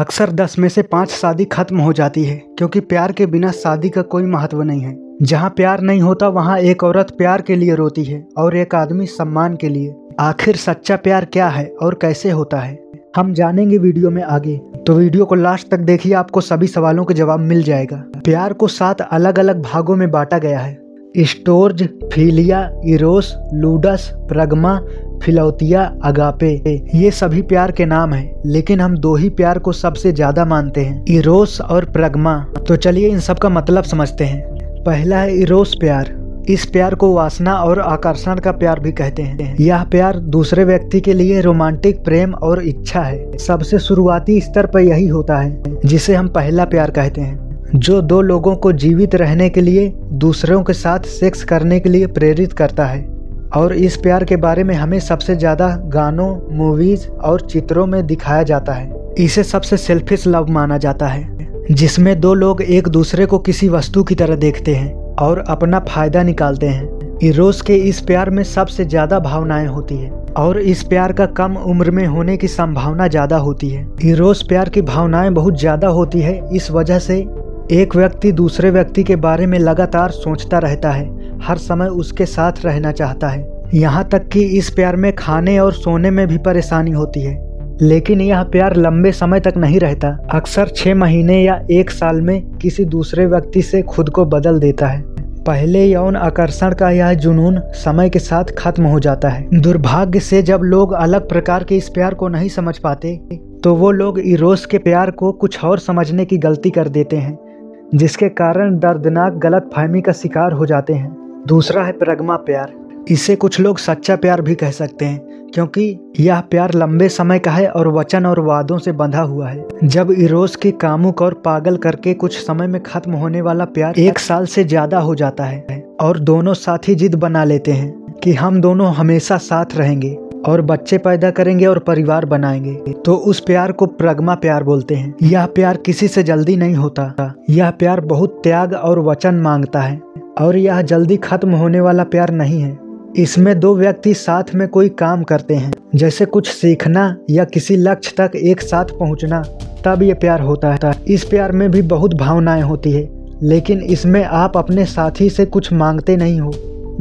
अक्सर दस में से पाँच शादी खत्म हो जाती है, क्योंकि प्यार के बिना शादी का कोई महत्व नहीं है। जहाँ प्यार नहीं होता, वहाँ एक औरत प्यार के लिए रोती है और एक आदमी सम्मान के लिए। आखिर सच्चा प्यार क्या है और कैसे होता है? हम जानेंगे वीडियो में आगे। तो वीडियो को लास्ट तक देखिए, आपको सभी सवालों के जवाब मिल जाएगा। प्यार को सात अलग अलग भागों में बांटा गया है। Storge, philia, eros, ludus pragma philautia, agape, ये सभी प्यार के नाम हैं, लेकिन हम दो ही प्यार को सबसे ज़्यादा मानते हैं, इरोस और प्रगमा। तो चलिए इन सब का मतलब समझते हैं। पहला है इरोस प्यार। इस प्यार को वासना और आकर्षण का प्यार भी कहते हैं। यह प्यार दूसरे व्यक्ति के लिए रोमांटिक प्रेम और इच्छा है। सबसे शुरुआती स्तर पर यही होता है, जिसे हम पहला प्यार कहते हैं। जो दो लोगों को जीवित रहने के लिए, दूसरों के साथ सेक्स करने के लिए प्रेरित करता है। और इस प्यार के बारे में हमें सबसे ज़्यादा गानों मूवीज़ और चित्रों में दिखाया जाता है। इसे सबसे सेल्फिश लव माना जाता है, जिसमें दो लोग एक दूसरे को किसी वस्तु की तरह देखते हैं और अपना फ़ायदा निकालते हैं। इरोस के इस प्यार में सबसे ज़्यादा भावनाएँ होती है और इस प्यार का कम उम्र में होने की संभावना ज़्यादा होती है। इरोस प्यार की भावनाएँ बहुत ज़्यादा होती है, इस वजह से एक व्यक्ति दूसरे व्यक्ति के बारे में लगातार सोचता रहता है। हर समय उसके साथ रहना चाहता है। यहाँ तक कि इस प्यार में खाने और सोने में भी परेशानी होती है। लेकिन यह प्यार लंबे समय तक नहीं रहता। अक्सर छह महीने या एक साल में किसी दूसरे व्यक्ति से खुद को बदल देता है। पहले यौन आकर्षण का यह जुनून समय के साथ खत्म हो जाता है। दुर्भाग्य से जब लोग अलग प्रकार के इस प्यार को नहीं समझ पाते तो वो लोग इरोस के प्यार को कुछ और समझने की गलती कर देते हैं, जिसके कारण दर्दनाक गलत फहमी का शिकार हो जाते हैं। दूसरा है प्रगमा प्यार। इसे कुछ लोग सच्चा प्यार भी कह सकते हैं, क्योंकि यह प्यार लंबे समय का है और वचन और वादों से बंधा हुआ है। जब इरोस की कामुक और पागल करके कुछ समय में खत्म होने वाला प्यार एक साल से ज़्यादा हो जाता है और दोनों साथी जिद बना लेते हैं कि हम दोनों हमेशा साथ रहेंगे और बच्चे पैदा करेंगे और परिवार बनाएँगे। तो उस प्यार को प्रगमा प्यार बोलते हैं। यह प्यार किसी से जल्दी नहीं होता। यह प्यार बहुत त्याग और वचन माँगता है। और यह जल्दी खत्म होने वाला प्यार नहीं है। इसमें दो व्यक्ति साथ में कोई काम करते हैं, जैसे कुछ सीखना या किसी लक्ष्य तक एक साथ पहुँचना, तब ये प्यार होता है। इस प्यार में भी बहुत भावनाएँ होती है, लेकिन इसमें आप अपने साथी से कुछ मांगते नहीं हो,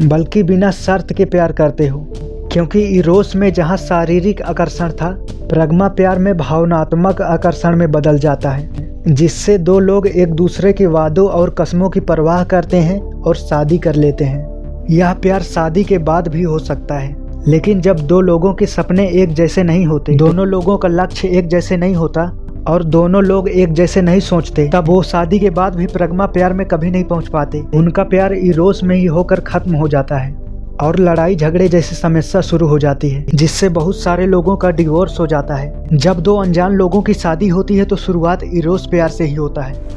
बल्कि बिना शर्त के प्यार करते हो। क्योंकि इरोस में जहाँ शारीरिक आकर्षण था, प्रगमा प्यार में भावनात्मक आकर्षण में बदल जाता है। जिससे दो लोग एक दूसरे के वादों और कस्मों की परवाह करते हैं और शादी कर लेते हैं। यह प्यार शादी के बाद भी हो सकता है, लेकिन जब दो लोगों के सपने एक जैसे नहीं होते, दोनों लोगों का लक्ष्य एक जैसे नहीं होता और दोनों लोग एक जैसे नहीं सोचते, तब वो शादी के बाद भी प्रगमा प्यार में कभी नहीं पहुँच पाते। उनका प्यार इरोस में ही होकर खत्म हो जाता है। और लड़ाई झगड़े जैसी समस्या शुरू हो जाती है, जिससे बहुत सारे लोगों का डिवोर्स हो जाता है। जब दो अनजान लोगों की शादी होती है तो शुरुआत इरोस प्यार से ही होता है।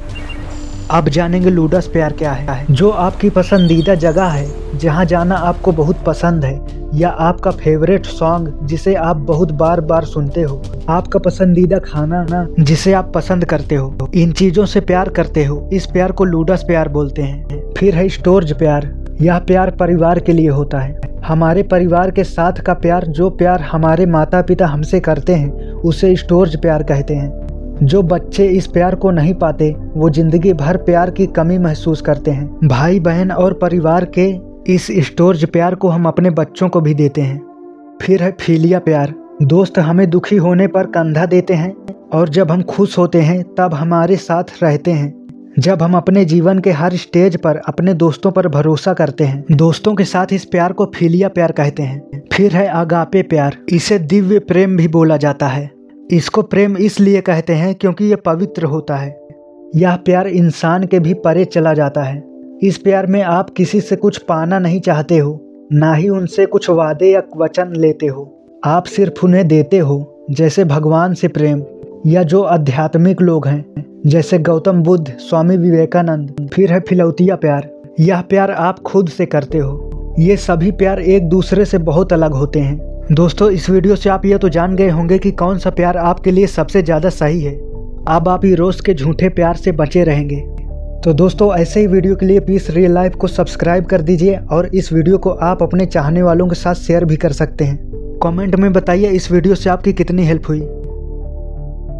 अब जानेंगे लूडस प्यार क्या है। जो आपकी पसंदीदा जगह है, जहाँ जाना आपको बहुत पसंद है, या आपका फेवरेट सॉन्ग जिसे आप बहुत बार बार सुनते हो। आपका पसंदीदा खाना ना जिसे आप पसंद करते हो। इन चीज़ों से प्यार करते हो। इस प्यार को लूडस प्यार बोलते हैं। फिर है स्टोर्ज प्यार। यह प्यार परिवार के लिए होता है। हमारे परिवार के साथ का प्यार, जो प्यार हमारे माता पिता हमसे करते हैं, उसे स्टोर्ज प्यार कहते हैं। जो बच्चे इस प्यार को नहीं पाते, वो ज़िंदगी भर प्यार की कमी महसूस करते हैं। भाई बहन और परिवार के इस स्टोर्ज प्यार को हम अपने बच्चों को भी देते हैं। फिर है फीलिया प्यार। दोस्त हमें दुखी होने पर कंधा देते हैं, और जब हम खुश होते हैं, तब हमारे साथ रहते हैं। जब हम अपने जीवन के हर स्टेज पर अपने दोस्तों पर भरोसा करते हैं, दोस्तों के साथ इस प्यार को फीलिया प्यार कहते हैं। फिर है आगापे प्यार, इसे दिव्य प्रेम भी बोला जाता है। इसको प्रेम इसलिए कहते हैं क्योंकि ये पवित्र होता है। यह प्यार इंसान के भी परे चला जाता है। इस प्यार में आप किसी से कुछ पाना नहीं चाहते हो, ना ही उनसे कुछ वादे या वचन लेते हो। आप सिर्फ़ उन्हें देते हो, जैसे भगवान से प्रेम, या जो आध्यात्मिक लोग हैं। जैसे गौतम बुद्ध, स्वामी विवेकानंद, फिर है फिलौतिया प्यार। यह प्यार आप खुद से करते हो। ये सभी प्यार एक दूसरे से बहुत अलग होते हैं। दोस्तों, इस वीडियो से आप ये तो जान गए होंगे कि कौन सा प्यार आपके लिए सबसे ज़्यादा सही है। अब आप ही रोज के झूठे प्यार से बचे रहेंगे। तो दोस्तों, ऐसे ही वीडियो के लिए प्लीज़ रियल लाइफ को सब्सक्राइब कर दीजिए और इस वीडियो को आप अपने चाहने वालों के साथ शेयर भी कर सकते हैं। कमेंट में बताइए इस वीडियो से आपकी कितनी हेल्प हुई।